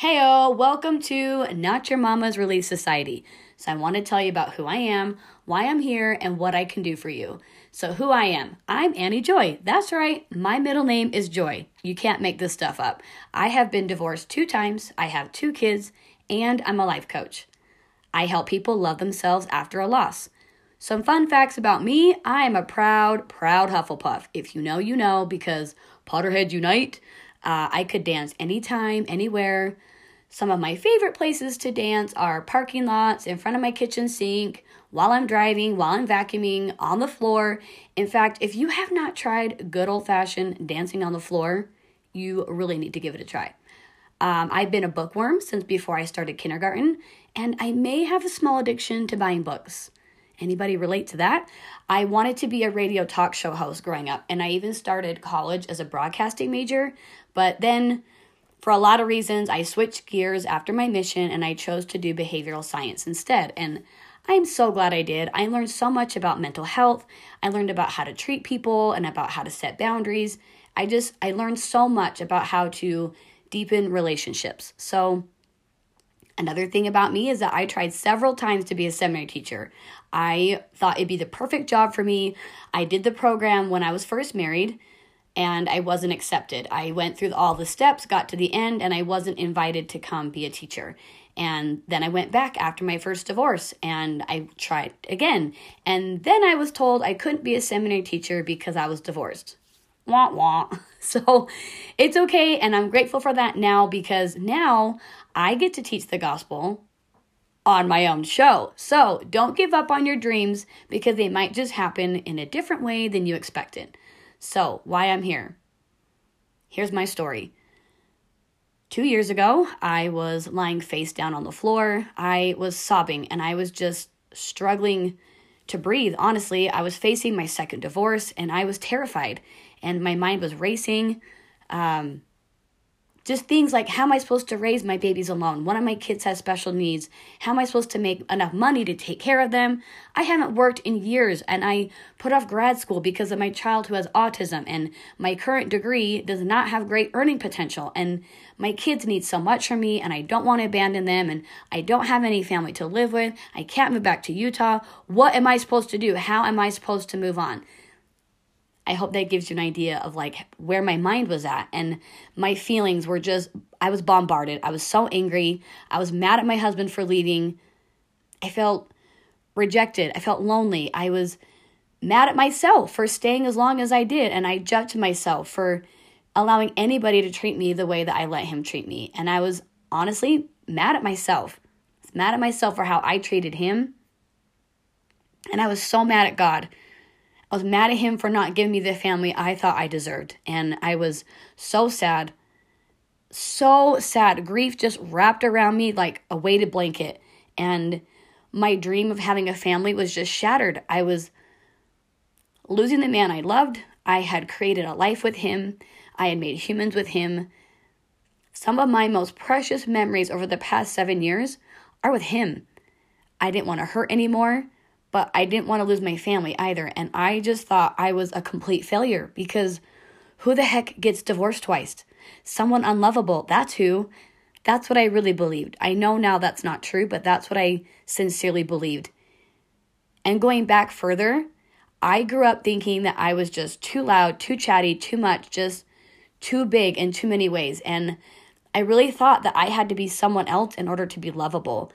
Heyo, welcome to Not Your Mama's Relief Society. So, I want to tell you about who I am, why I'm here, and what I can do for you. So, who I am I'm Annie Joy. That's right, my middle name is Joy. You can't make this stuff up. I have been divorced two times, I have two kids, and I'm a life coach. I help people love themselves after a loss. Some fun facts about me I am a proud, proud Hufflepuff. If you know, you know, because Potterheads unite. Uh, I could dance anytime, anywhere. Some of my favorite places to dance are parking lots, in front of my kitchen sink, while I'm driving, while I'm vacuuming, on the floor. In fact, if you have not tried good old fashioned dancing on the floor, you really need to give it a try. Um, I've been a bookworm since before I started kindergarten, and I may have a small addiction to buying books. Anybody relate to that? I wanted to be a radio talk show host growing up, and I even started college as a broadcasting major, but then for a lot of reasons, I switched gears after my mission and I chose to do behavioral science instead. And I'm so glad I did. I learned so much about mental health. I learned about how to treat people and about how to set boundaries. I just I learned so much about how to deepen relationships. So another thing about me is that I tried several times to be a seminary teacher. I thought it'd be the perfect job for me. I did the program when I was first married and I wasn't accepted. I went through all the steps, got to the end, and I wasn't invited to come be a teacher. And then I went back after my first divorce and I tried again. And then I was told I couldn't be a seminary teacher because I was divorced. Wah wah. So it's okay. And I'm grateful for that now because now I get to teach the gospel on my own show. So don't give up on your dreams because they might just happen in a different way than you expected. So, why I'm here. Here's my story. Two years ago, I was lying face down on the floor. I was sobbing and I was just struggling to breathe. Honestly, I was facing my second divorce and I was terrified and my mind was racing. Um, just things like how am I supposed to raise my babies alone? One of my kids has special needs. How am I supposed to make enough money to take care of them? I haven't worked in years and I put off grad school because of my child who has autism and my current degree does not have great earning potential and my kids need so much from me and I don't want to abandon them and I don't have any family to live with. I can't move back to Utah. What am I supposed to do? How am I supposed to move on? I hope that gives you an idea of like where my mind was at. And my feelings were just, I was bombarded. I was so angry. I was mad at my husband for leaving. I felt rejected. I felt lonely. I was mad at myself for staying as long as I did. And I judged myself for allowing anybody to treat me the way that I let him treat me. And I was honestly mad at myself. Mad at myself for how I treated him. And I was so mad at God I was mad at him for not giving me the family I thought I deserved. And I was so sad. So sad. Grief just wrapped around me like a weighted blanket. And my dream of having a family was just shattered. I was losing the man I loved. I had created a life with him. I had made humans with him. Some of my most precious memories over the past seven years are with him. I didn't want to hurt anymore but I didn't want to lose my family either. And I just thought I was a complete failure because who the heck gets divorced twice? Someone unlovable. That's who. That's what I really believed. I know now that's not true, but that's what I sincerely believed. And going back further, I grew up thinking that I was just too loud, too chatty, too much, just too big in too many ways. And I really thought that I had to be someone else in order to be lovable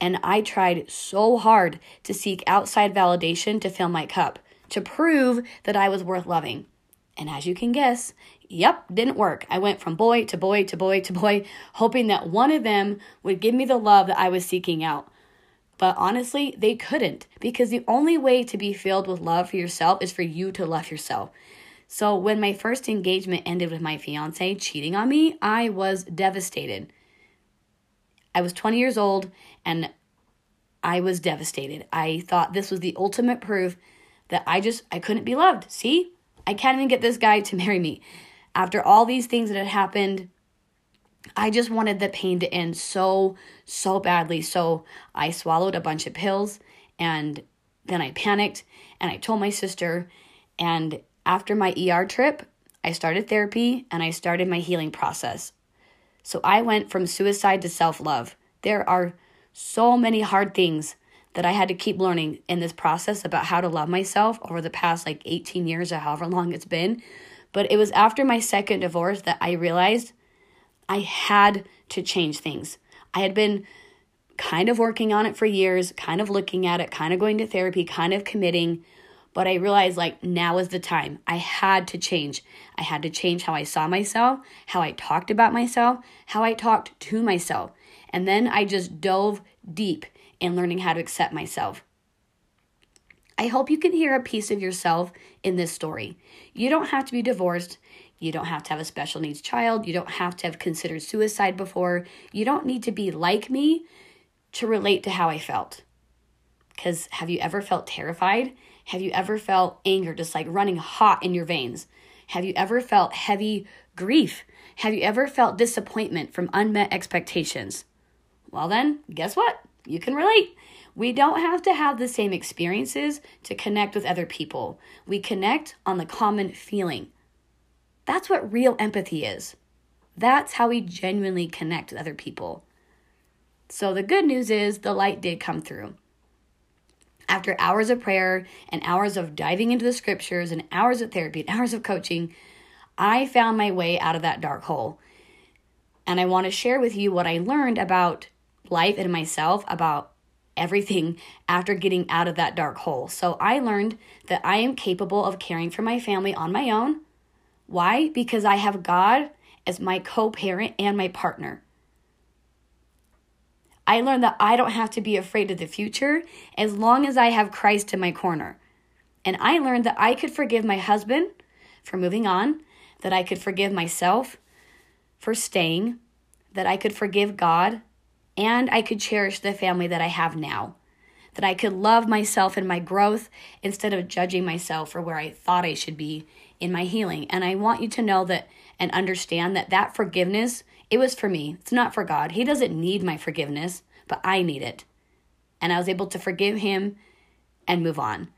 and I tried so hard to seek outside validation to fill my cup, to prove that I was worth loving. And as you can guess, yep, didn't work. I went from boy to boy to boy to boy, hoping that one of them would give me the love that I was seeking out. But honestly, they couldn't because the only way to be filled with love for yourself is for you to love yourself. So when my first engagement ended with my fiance cheating on me, I was devastated. I was 20 years old and I was devastated. I thought this was the ultimate proof that I just I couldn't be loved. See? I can't even get this guy to marry me. After all these things that had happened, I just wanted the pain to end so so badly. So I swallowed a bunch of pills and then I panicked and I told my sister and after my ER trip, I started therapy and I started my healing process. So I went from suicide to self love. There are so many hard things that I had to keep learning in this process about how to love myself over the past like 18 years or however long it's been. But it was after my second divorce that I realized I had to change things. I had been kind of working on it for years, kind of looking at it, kind of going to therapy, kind of committing. But I realized like now is the time. I had to change. I had to change how I saw myself, how I talked about myself, how I talked to myself. And then I just dove deep in learning how to accept myself. I hope you can hear a piece of yourself in this story. You don't have to be divorced. You don't have to have a special needs child. You don't have to have considered suicide before. You don't need to be like me to relate to how I felt. Because have you ever felt terrified? Have you ever felt anger just like running hot in your veins? Have you ever felt heavy grief? Have you ever felt disappointment from unmet expectations? Well, then, guess what? You can relate. We don't have to have the same experiences to connect with other people. We connect on the common feeling. That's what real empathy is. That's how we genuinely connect with other people. So the good news is the light did come through. After hours of prayer and hours of diving into the scriptures and hours of therapy and hours of coaching, I found my way out of that dark hole. And I want to share with you what I learned about life and myself, about everything after getting out of that dark hole. So I learned that I am capable of caring for my family on my own. Why? Because I have God as my co parent and my partner. I learned that I don't have to be afraid of the future as long as I have Christ in my corner. And I learned that I could forgive my husband for moving on, that I could forgive myself for staying, that I could forgive God, and I could cherish the family that I have now. That I could love myself and my growth instead of judging myself for where I thought I should be in my healing. And I want you to know that and understand that that forgiveness it was for me. It's not for God. He doesn't need my forgiveness, but I need it. And I was able to forgive him and move on.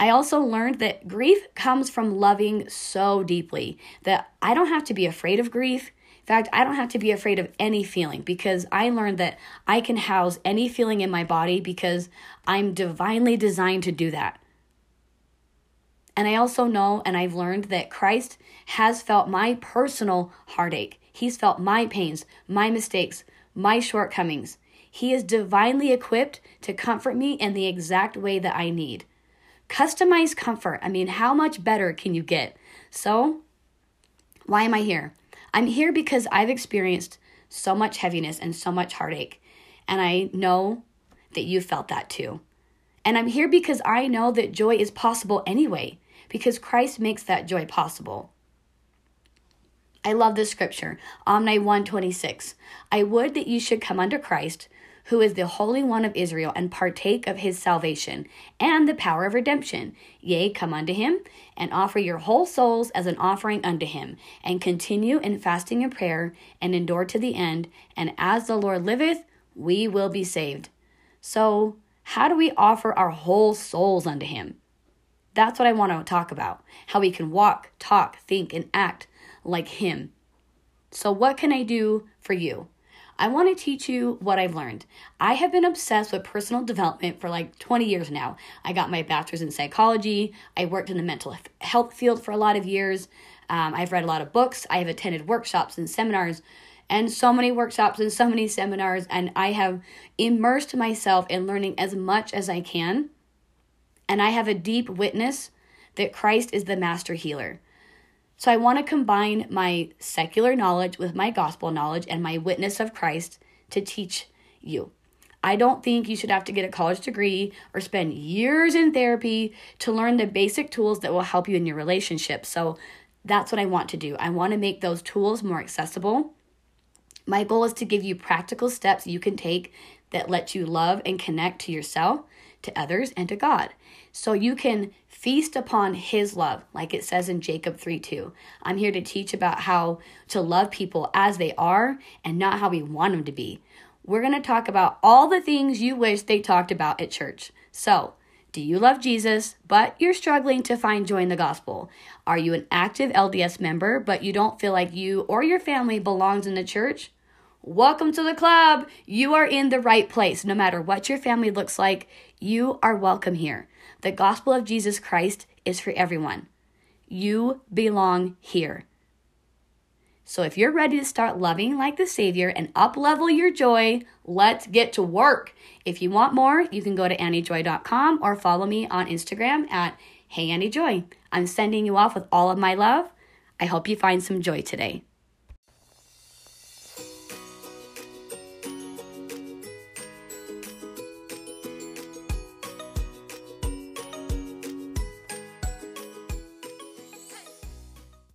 I also learned that grief comes from loving so deeply that I don't have to be afraid of grief. In fact, I don't have to be afraid of any feeling because I learned that I can house any feeling in my body because I'm divinely designed to do that. And I also know and I've learned that Christ has felt my personal heartache. He's felt my pains, my mistakes, my shortcomings. He is divinely equipped to comfort me in the exact way that I need. Customized comfort. I mean, how much better can you get? So, why am I here? I'm here because I've experienced so much heaviness and so much heartache. And I know that you felt that too. And I'm here because I know that joy is possible anyway, because Christ makes that joy possible. I love this scripture, Omni 126. I would that you should come unto Christ, who is the Holy One of Israel, and partake of his salvation and the power of redemption. Yea, come unto him, and offer your whole souls as an offering unto him, and continue in fasting and prayer, and endure to the end. And as the Lord liveth, we will be saved. So, how do we offer our whole souls unto him? That's what I want to talk about. How we can walk, talk, think, and act like Him. So, what can I do for you? I want to teach you what I've learned. I have been obsessed with personal development for like 20 years now. I got my bachelor's in psychology. I worked in the mental health field for a lot of years. Um, I've read a lot of books. I have attended workshops and seminars, and so many workshops and so many seminars. And I have immersed myself in learning as much as I can. And I have a deep witness that Christ is the master healer. So I want to combine my secular knowledge with my gospel knowledge and my witness of Christ to teach you. I don't think you should have to get a college degree or spend years in therapy to learn the basic tools that will help you in your relationship. So that's what I want to do. I want to make those tools more accessible. My goal is to give you practical steps you can take that let you love and connect to yourself, to others, and to God. So you can Feast upon his love, like it says in Jacob 3 2. I'm here to teach about how to love people as they are and not how we want them to be. We're going to talk about all the things you wish they talked about at church. So, do you love Jesus, but you're struggling to find joy in the gospel? Are you an active LDS member, but you don't feel like you or your family belongs in the church? Welcome to the club. You are in the right place. No matter what your family looks like, you are welcome here. The gospel of Jesus Christ is for everyone. You belong here. So if you're ready to start loving like the Savior and up level your joy, let's get to work. If you want more, you can go to anniejoy.com or follow me on Instagram at Hey. I'm sending you off with all of my love. I hope you find some joy today.